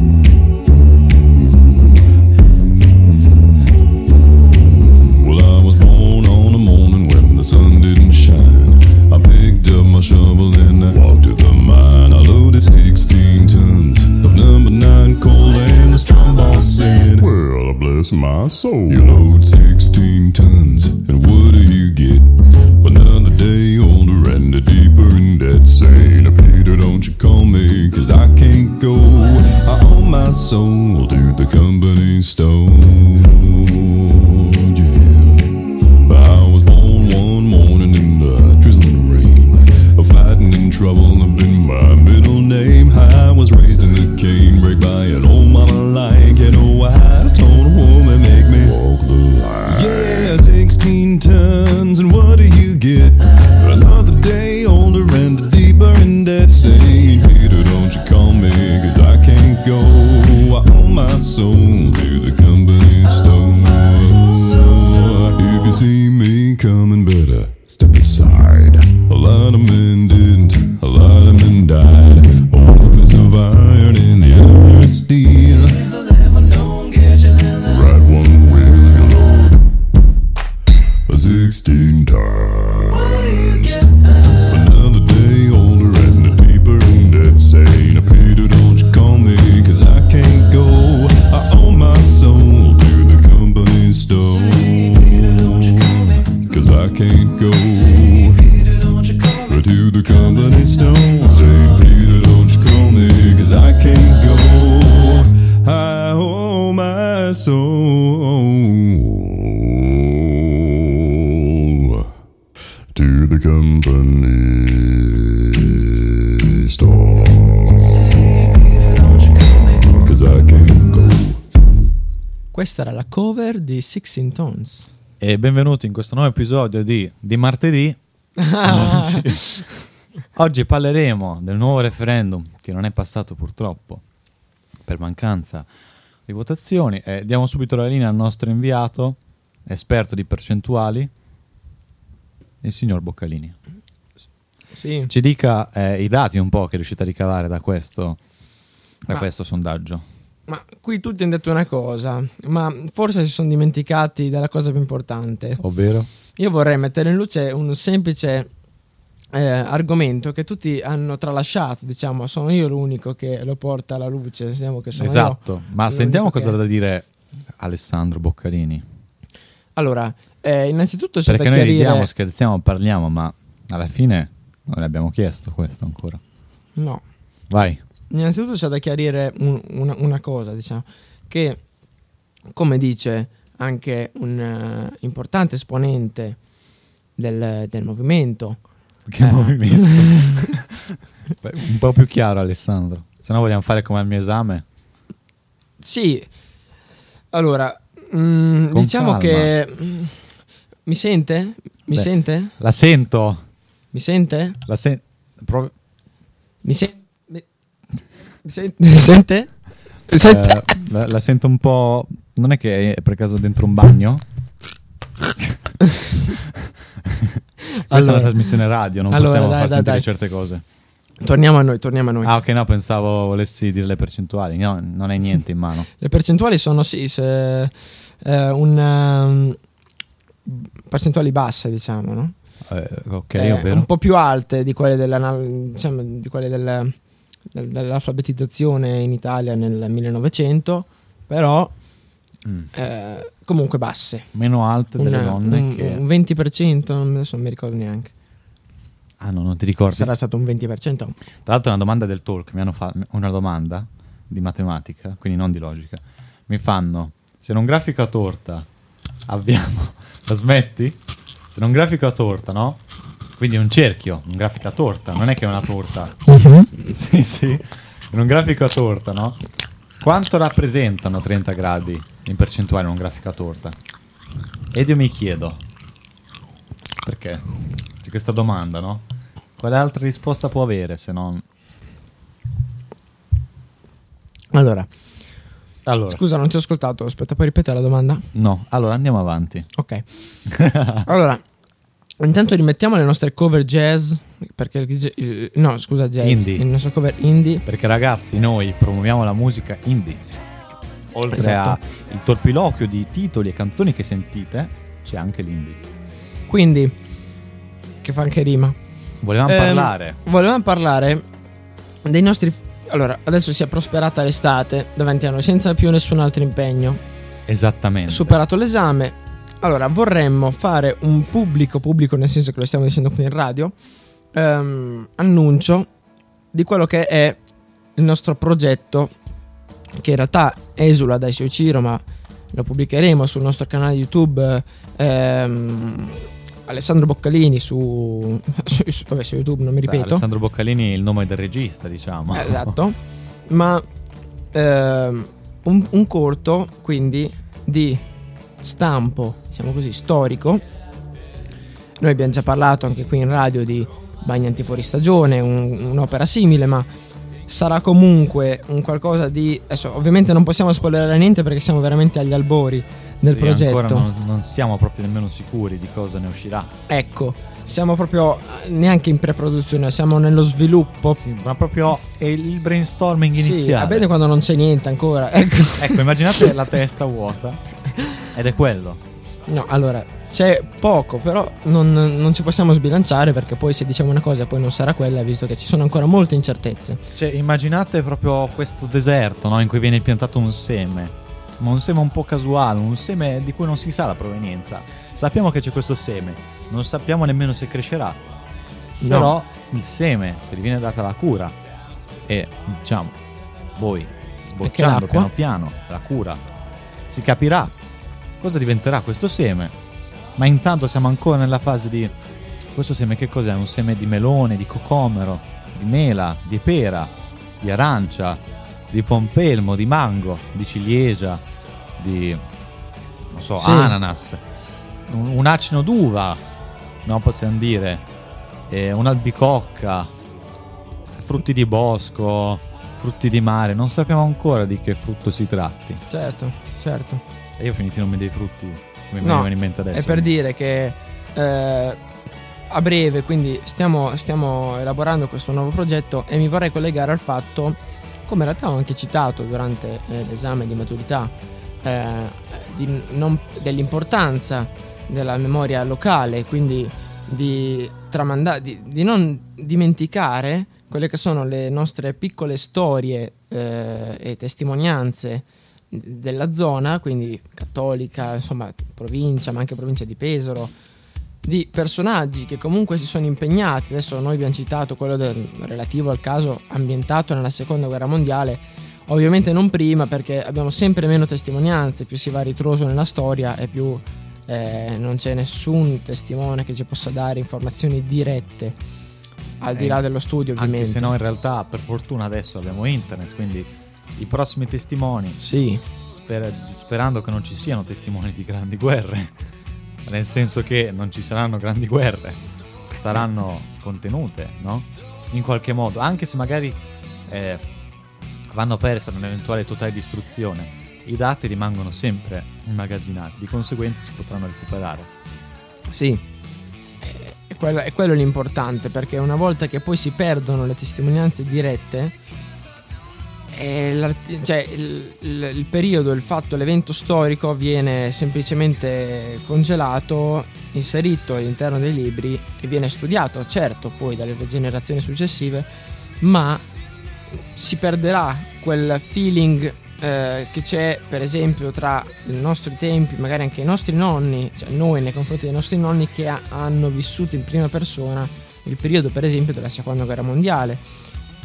Shovel and I walked to the mine. I loaded 16 tons of number nine coal, and the strong boss said, Well, bless my soul. You load 16 tons, and what do you get? Another day older and a deeper in debt, saying, Peter, don't you call me, cause I can't go. I owe my soul to the company store. Trouble have been my middle name. I was raised in the cane break by an old mama like you know I told a woman make me walk the line. Yeah, 16 tons, and what do you get? Another day older and deeper in debt. Saying, Peter, don't you call me, cause I can't go. I owe my soul 16 Tones. E benvenuti in questo nuovo episodio di, di martedì. oggi, oggi parleremo del nuovo referendum che non è passato purtroppo per mancanza di votazioni. Eh, diamo subito la linea al nostro inviato, esperto di percentuali, il signor Boccalini. Sì. Ci dica eh, i dati un po' che riuscite a ricavare da questo, da questo sondaggio. Ma qui tutti hanno detto una cosa, ma forse si sono dimenticati della cosa più importante. Ovvero? Io vorrei mettere in luce un semplice eh, argomento che tutti hanno tralasciato, diciamo, sono io l'unico che lo porta alla luce, diciamo che sono io. Esatto, ma Non sentiamo cosa che- ha da dire Alessandro Boccalini. Allora, eh, innanzitutto c'è Perché da noi chiarire... ridiamo, scherziamo, parliamo, ma alla fine non le abbiamo chiesto questo ancora. No, Vai. Innanzitutto c'è da chiarire un- una, una cosa, diciamo, che come dice anche un eh, importante esponente del, del movimento, Che Eh. movimento. Beh, Un po' più chiaro Alessandro. Se no vogliamo fare come al mio esame. Sì, allora, mm, Con diciamo calma. che... mm, mi sente? Mi Beh. sente? La sento. Mi sente? La sen- pro- Mi, sen- mi- mi sen- mi sente? Mi sente? eh, la, la sento un po'... Non è che è per caso dentro un bagno? Questa è Allora, una trasmissione radio, non allora, possiamo dai, far dai, sentire dai. certe cose. torniamo a noi, torniamo a noi. Ah, ok, no, pensavo volessi dire le percentuali. No, non hai niente in mano. Le percentuali sono sì, se, eh, un, ehm, percentuali basse, diciamo, no? Eh, ok, Eh, un po' più alte di quelle, della, diciamo, di quelle del- dell'alfabetizzazione in Italia nel 1900, però Mm. eh, comunque basse. Meno alte delle Un- donne un, che... un 20%, non- adesso non mi ricordo neanche. Ah, no, non ti ricordi? Sarà stato un 20%. Tra l'altro è una domanda del talk, mi hanno fatto una domanda di matematica, quindi non di logica. Mi fanno, se in un grafico a torta abbiamo... La smetti? Se in un grafico a torta, no? Quindi è un cerchio, un grafico a torta, non è che è una torta. sì, sì. In un grafico a torta, no? Quanto rappresentano 30 gradi in percentuale in un grafico a torta? Ed io mi chiedo, perché? C'è questa domanda, no? Quale altra risposta può avere se non... Allora, Allora, scusa, non ti ho ascoltato. Aspetta, puoi ripetere la domanda? no, allora andiamo avanti. Ok. allora, intanto rimettiamo le nostre cover jazz. Perché il, il- no, scusa, jazz. Indie. Il nostro cover indie. Perché ragazzi, noi promuoviamo la musica indie. Oltre Esatto. al torpiloquio di titoli e canzoni che sentite, c'è anche l'indie. Quindi, che fa anche rima. Volevamo Ehm, parlare. Volevamo parlare dei nostri. Allora, adesso si è prosperata l'estate davanti a noi senza più nessun altro impegno. Esattamente. Superato l'esame, allora vorremmo fare un pubblico, pubblico nel senso che lo stiamo dicendo qui in radio, ehm, annuncio di quello che è il nostro progetto, che in realtà esula dai Ciro, ma lo pubblicheremo sul nostro canale YouTube. ehm, Alessandro Boccalini su, su, su- vabbè, su YouTube, non mi ripeto. Alessandro Boccalini è il nome del regista, diciamo. Eh, Esatto. Ma ehm, un, un corto, quindi, di stampo, diciamo così, storico. Noi abbiamo già parlato anche qui in radio di Bagnanti fuori stagione, un- un'opera simile, ma sarà comunque un qualcosa di... Adesso, ovviamente non possiamo spoilerare niente perché siamo veramente agli albori del Sì, progetto. Ancora non, non siamo proprio nemmeno sicuri di cosa ne uscirà. Ecco, siamo proprio neanche in pre-produzione, siamo nello sviluppo. Sì, ma proprio è il brainstorming Sì, iniziale. va bene quando non c'è niente ancora. Ecco. Ecco, immaginate la testa vuota. Ed è quello. No, allora, c'è poco, però non, non ci possiamo sbilanciare perché poi se diciamo una cosa poi non sarà quella, visto che ci sono ancora molte incertezze. Cioè, immaginate proprio questo deserto, no? In cui viene piantato un seme. Ma un seme un po' casuale, un seme di cui non si sa la provenienza. Sappiamo che c'è questo seme, non sappiamo nemmeno se crescerà. No. Però il seme, se gli viene data la cura e diciamo, voi sbocciando piano piano la cura, si capirà cosa diventerà questo seme. Ma intanto siamo ancora nella fase di questo seme che cos'è? Un seme di melone, di cocomero, di mela, di pera, di arancia, di pompelmo, di mango, di ciliegia, di non so, Sì. ananas, un, un acino d'uva, no possiamo dire, eh, un'albicocca, frutti di bosco, frutti di mare, non sappiamo ancora di che frutto si tratti. Certo, certo. E io ho finito i nomi dei frutti come mi No, venivano in mente adesso. È per dire che eh, a breve, quindi stiamo, stiamo elaborando questo nuovo progetto e mi vorrei collegare al fatto, come in realtà ho anche citato durante eh, l'esame di maturità, eh, di non- dell'importanza della memoria locale, quindi di, tramanda- di, di non dimenticare quelle che sono le nostre piccole storie eh, e testimonianze della zona, quindi cattolica, insomma, provincia, ma anche provincia di Pesaro, di personaggi che comunque si sono impegnati. Adesso noi abbiamo citato quello del- relativo al caso ambientato nella seconda guerra mondiale, ovviamente non prima perché abbiamo sempre meno testimonianze, più si va ritroso nella storia e più eh, non c'è nessun testimone che ci possa dare informazioni dirette, al di Eh, là dello studio ovviamente. Anche se no in realtà per fortuna adesso abbiamo internet, quindi i prossimi testimoni, Sì, sper- sperando che non ci siano testimoni di grandi guerre, nel senso che non ci saranno grandi guerre, saranno contenute, no? In qualche modo, anche se magari eh, vanno perse un'eventuale totale distruzione, i dati rimangono sempre immagazzinati, di conseguenza si potranno recuperare. Sì. E- E quello- è quello l'importante, perché una volta che poi si perdono le testimonianze dirette, eh, cioè, il, il- il periodo, il fatto, l'evento storico viene semplicemente congelato, inserito all'interno dei libri e viene studiato, certo, poi dalle generazioni successive, ma si perderà quel feeling eh, che c'è per esempio tra i nostri tempi, magari anche i nostri nonni, cioè noi nei confronti dei nostri nonni che ha- hanno vissuto in prima persona il periodo per esempio della seconda guerra mondiale.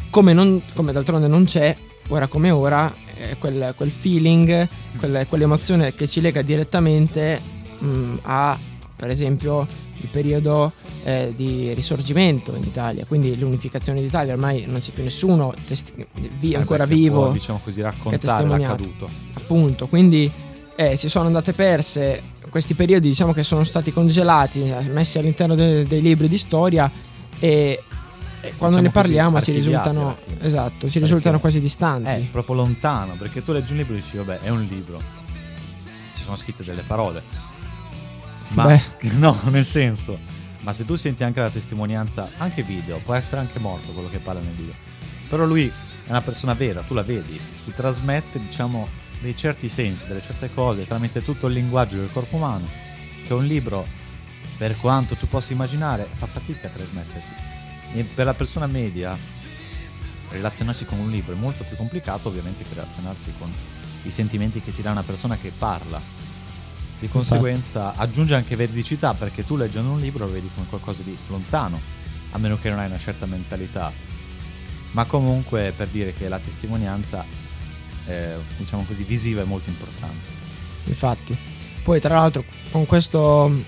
Come, non- come d'altronde non c'è, ora come ora, eh, quel, quel feeling, quel- quell'emozione che ci lega direttamente mh, a per esempio il periodo eh, di risorgimento in Italia, quindi l'unificazione d'Italia, ormai non c'è più nessuno testi- vi- Eh, ancora vivo può, diciamo così, raccontare l'accaduto. appunto, quindi eh, si sono andate perse questi periodi diciamo che sono stati congelati, messi all'interno de- dei libri di storia e quando Diciamo ne così, parliamo ci archiviati, risultano, esatto, Perché risultano quasi distanti. È proprio lontano, perché tu leggi un libro e dici, vabbè, è un libro. Ci sono scritte delle parole. Ma Beh. no, nel senso, ma se tu senti anche la testimonianza, anche video, può essere anche morto quello che parla nel video. Però lui è una persona vera, tu la vedi, ti trasmette, diciamo, dei certi sensi, delle certe cose, tramite tutto il linguaggio del corpo umano, che un libro, per quanto tu possa immaginare, fa fatica a trasmetterti. E per la persona media, relazionarsi con un libro è molto più complicato ovviamente che relazionarsi con i sentimenti che ti dà una persona che parla. Di conseguenza aggiunge anche veridicità perché tu leggendo un libro lo vedi come qualcosa di lontano, a meno che non hai una certa mentalità. Ma comunque per dire che la testimonianza, eh, diciamo così, visiva è molto importante. Infatti, poi tra l'altro con questo,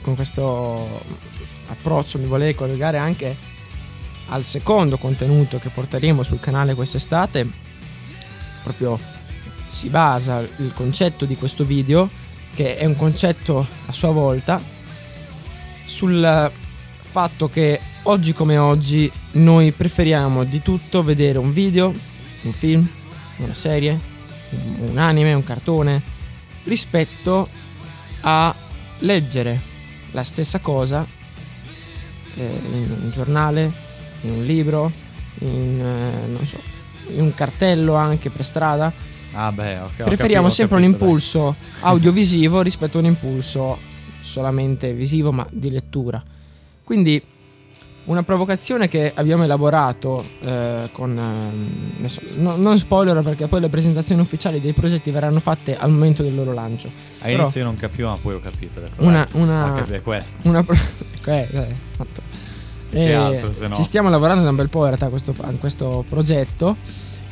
con questo approccio mi volevo collegare anche al secondo contenuto che porteremo sul canale quest'estate. Proprio si basa il concetto di questo video, che è un concetto a sua volta, sul fatto che oggi come oggi noi preferiamo di tutto vedere un video, un film, una serie, un anime, un cartone, rispetto a leggere la stessa cosa eh, in un giornale, in un libro, in, eh, non so, in un cartello anche per strada. Ah beh, ok. Preferiamo capito, sempre un capito, dai. impulso audiovisivo rispetto a un impulso solamente visivo ma di lettura. Quindi una provocazione che abbiamo elaborato eh, con... ehm, adesso, no- non spoiler perché poi le presentazioni ufficiali dei progetti verranno fatte al momento del loro lancio. All'inizio però- io non capivo, ma poi ho capito. detto, Una- dai, una- questo. Una pro- ecco, Eh, altro, se no? Ci stiamo lavorando da un bel po' in realtà a questo, a questo progetto.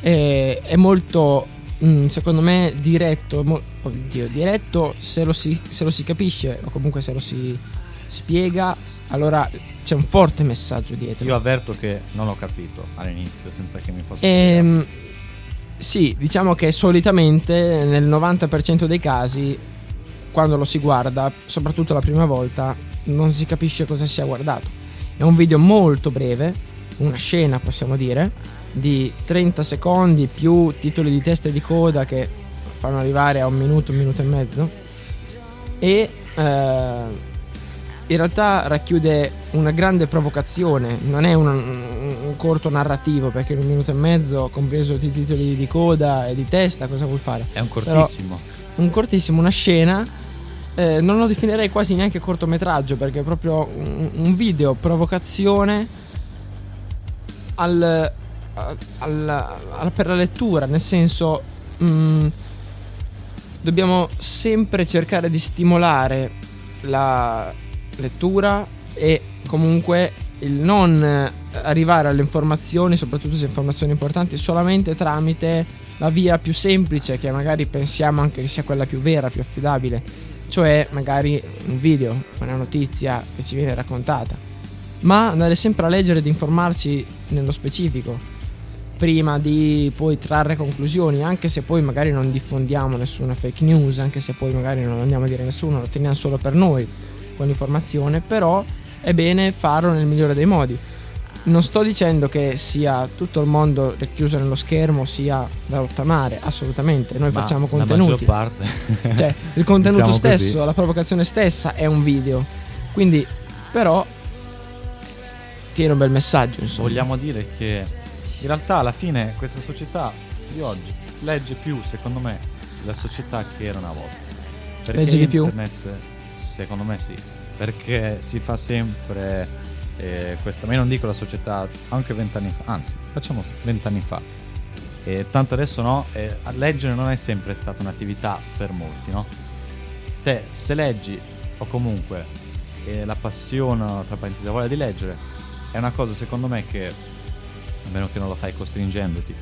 E è molto, mm, secondo me, diretto. mo- oddio, diretto se lo, si, se lo si capisce o comunque se lo si spiega, allora c'è un forte messaggio dietro. Io avverto che non l'ho capito all'inizio, senza che mi fosse Ehm, sì, diciamo che solitamente nel 90% dei casi, quando lo si guarda, soprattutto la prima volta, non si capisce cosa sia guardato. È un video molto breve, una scena possiamo dire, di 30 secondi più titoli di testa e di coda che fanno arrivare a un minuto, un minuto e mezzo. E eh, in realtà racchiude una grande provocazione, non è un, un- un corto narrativo perché in un minuto e mezzo, compreso i titoli di coda e di testa, cosa vuol fare? È un cortissimo. Un cortissimo, una scena, eh, non lo definirei quasi neanche cortometraggio perché è proprio un, un video provocazione al, al- al- per la lettura, nel senso mm, dobbiamo sempre cercare di stimolare la lettura e comunque il non arrivare alle informazioni, soprattutto se informazioni importanti, solamente tramite la via più semplice che magari pensiamo anche che sia quella più vera, più affidabile, cioè magari un video, una notizia che ci viene raccontata, ma andare sempre a leggere ed informarci nello specifico prima di poi trarre conclusioni, anche se poi magari non diffondiamo nessuna fake news, anche se poi magari non andiamo a dire a nessuno, lo teniamo solo per noi quell'informazione, però è bene farlo nel migliore dei modi. Non sto dicendo che sia tutto il mondo richiuso nello schermo sia da ottamare, assolutamente. Noi Ma facciamo La contenuti. maggior parte. Cioè, il contenuto Diciamo stesso, così. la provocazione stessa è un video. Quindi, però, tiene un bel messaggio, insomma. Vogliamo dire che in realtà alla fine questa società di oggi legge più, secondo me, la società che era una volta. Perché Legge di più? internet, secondo me sì, perché si fa sempre eh, questa, ma io non dico la società anche vent'anni fa, anzi, facciamo vent'anni fa. E tanto adesso no, eh, leggere non è sempre stata un'attività per molti, no? Te, se leggi, o comunque eh, la passione, tra parentesi, la voglia di leggere, è una cosa secondo me che, a meno che non lo fai costringendoti,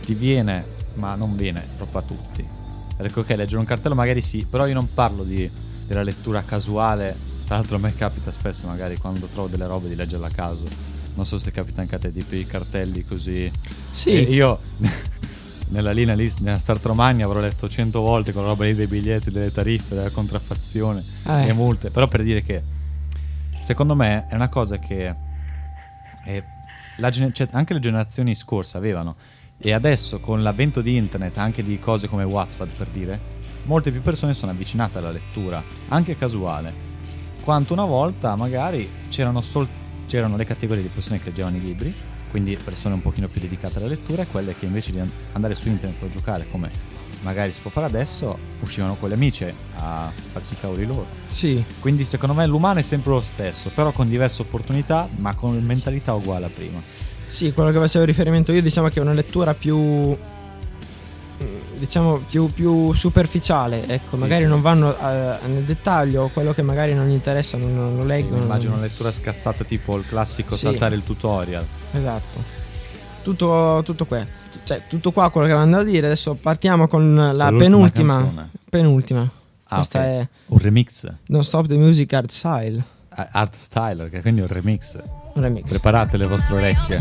ti viene, ma non viene proprio a tutti. Perché ok, leggere un cartello magari sì, però io non parlo di, della lettura casuale, tra l'altro a me capita spesso magari quando trovo delle robe di leggerla a caso. Non so se capita anche a te, tipo i cartelli così. Sì. E io nella linea lì, nella Start Romagna avrò letto cento volte con la roba lì dei biglietti, delle tariffe, della contraffazione Eh. e multe. Però per dire che secondo me è una cosa che eh, gener- cioè, anche le generazioni scorse avevano. E adesso con l'avvento di internet, anche di cose come Wattpad per dire, molte più persone sono avvicinate alla lettura, anche casuale. Quanto una volta magari c'erano, sol- c'erano le categorie di persone che leggevano i libri, quindi persone un pochino più dedicate alla lettura, e quelle che invece di an- andare su internet o giocare come magari si può fare adesso, uscivano con gli amici a farsi i cavoli loro. Sì, Quindi secondo me l'umano è sempre lo stesso, però con diverse opportunità, ma con mentalità uguale a prima. sì, quello che facevo riferimento io diciamo che è una lettura più diciamo più, più superficiale, ecco, Sì, magari sì. non vanno eh, nel dettaglio, quello che magari non gli interessa non, non lo Sì, leggono. immagino non- una lettura scazzata tipo il classico Sì. saltare il tutorial. Esatto. Tutto, tutto qua. Cioè, tutto qua quello che avevamo da dire. Adesso partiamo con la l'ultima penultima. canzone. Penultima. Ah, Questa ok. è Un remix, Don't Stop the Music Art Style. a- art style, che quindi è un remix. Un remix. Preparate le vostre orecchie.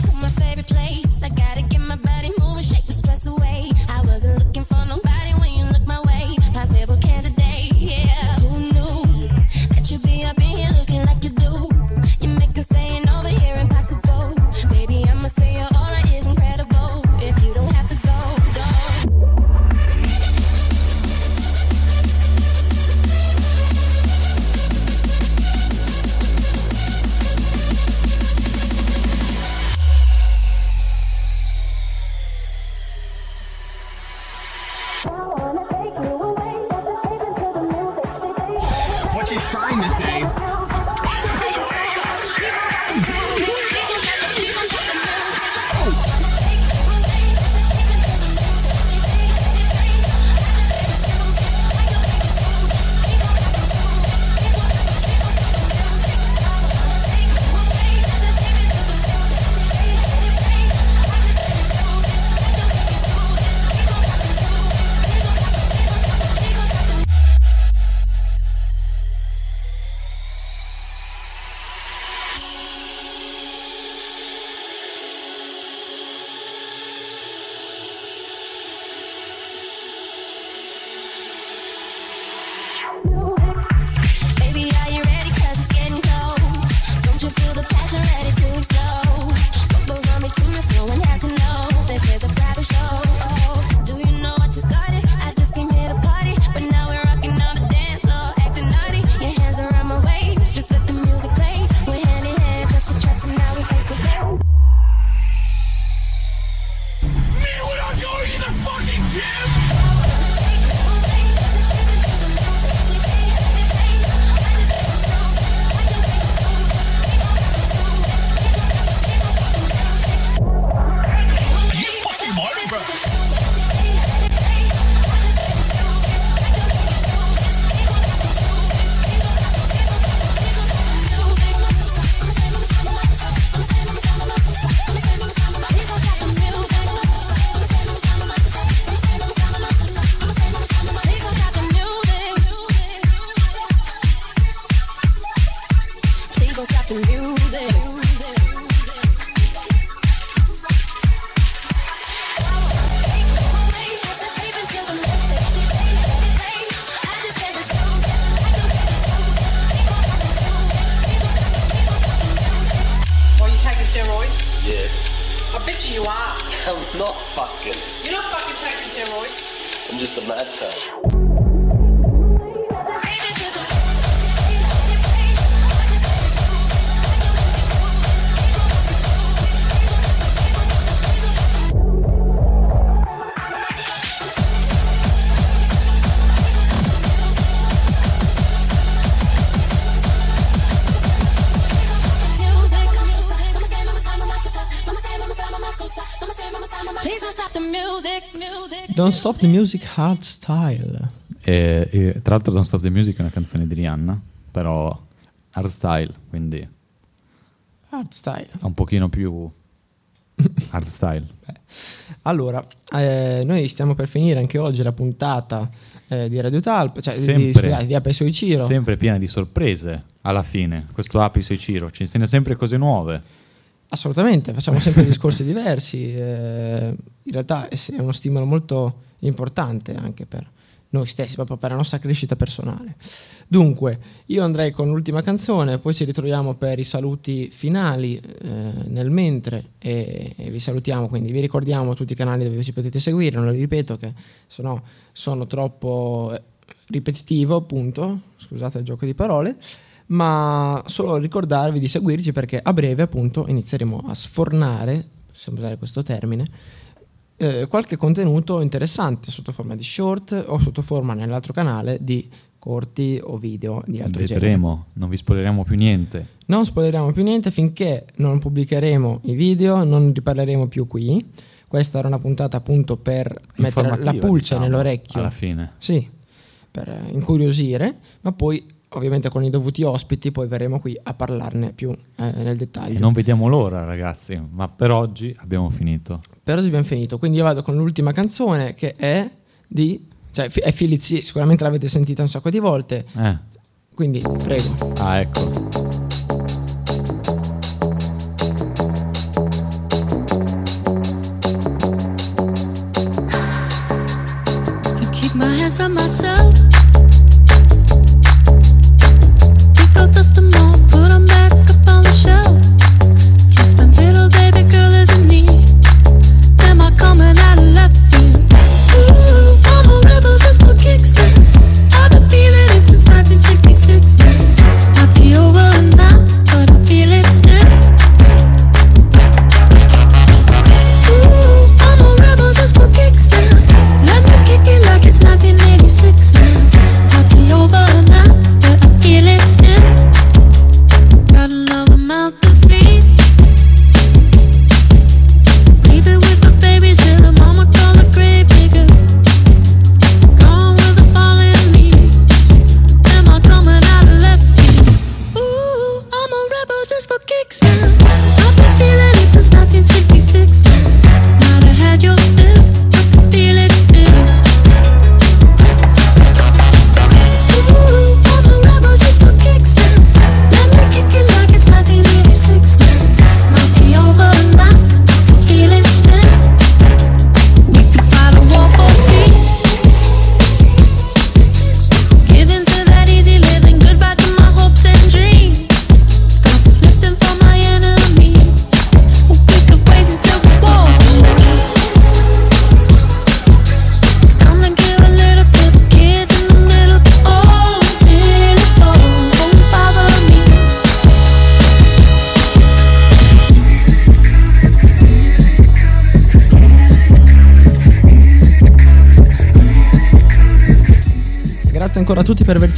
Don't Stop the Music Hard Style. E, e tra l'altro Don't Stop the Music è una canzone di Rihanna, però hardstyle, quindi Hard Style. un pochino più hardstyle. Allora, eh, noi stiamo per finire anche oggi la puntata eh, di Radio Talp, cioè di, Sempre. scusate, di Ape Soichiro. Sempre piena di sorprese alla fine, questo Api Ciro, ci insegna sempre cose nuove. Assolutamente, facciamo sempre discorsi diversi. eh, in realtà è uno stimolo molto importante anche per noi stessi, proprio per la nostra crescita personale. Dunque, io andrei con l'ultima canzone, poi ci ritroviamo per i saluti finali eh, nel mentre e, e vi salutiamo, quindi vi ricordiamo tutti i canali dove ci potete seguire, non lo ripeto che se no sono troppo eh, ripetitivo, appunto, scusate il gioco di parole ma solo ricordarvi di seguirci perché a breve appunto inizieremo a sfornare, possiamo usare questo termine, eh, qualche contenuto interessante sotto forma di short o sotto forma nell'altro canale di corti o video di altro genere. Vedremo, non vi spoileremo più niente. Non spoileriamo più niente finché non pubblicheremo i video, non riparleremo più qui. Questa era una puntata appunto per mettere la pulce diciamo, nell'orecchio. Alla fine. Sì, per incuriosire, ma poi ovviamente con i dovuti ospiti poi verremo qui a parlarne più eh, nel dettaglio. E non vediamo l'ora, ragazzi, ma per oggi abbiamo finito. Per oggi abbiamo finito, quindi io vado con l'ultima canzone che è di... cioè è Philip C, sicuramente l'avete sentita un sacco di volte, Eh. quindi prego. Ah, ecco.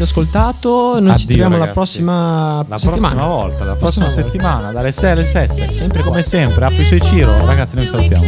Averci ascoltato, noi ci Addio, troviamo la prossima La settimana. prossima volta, la Prossima prossima, volta. settimana, dalle 6 alle 7. Sempre come sempre, apri sui Ciro, ragazzi, noi salutiamo.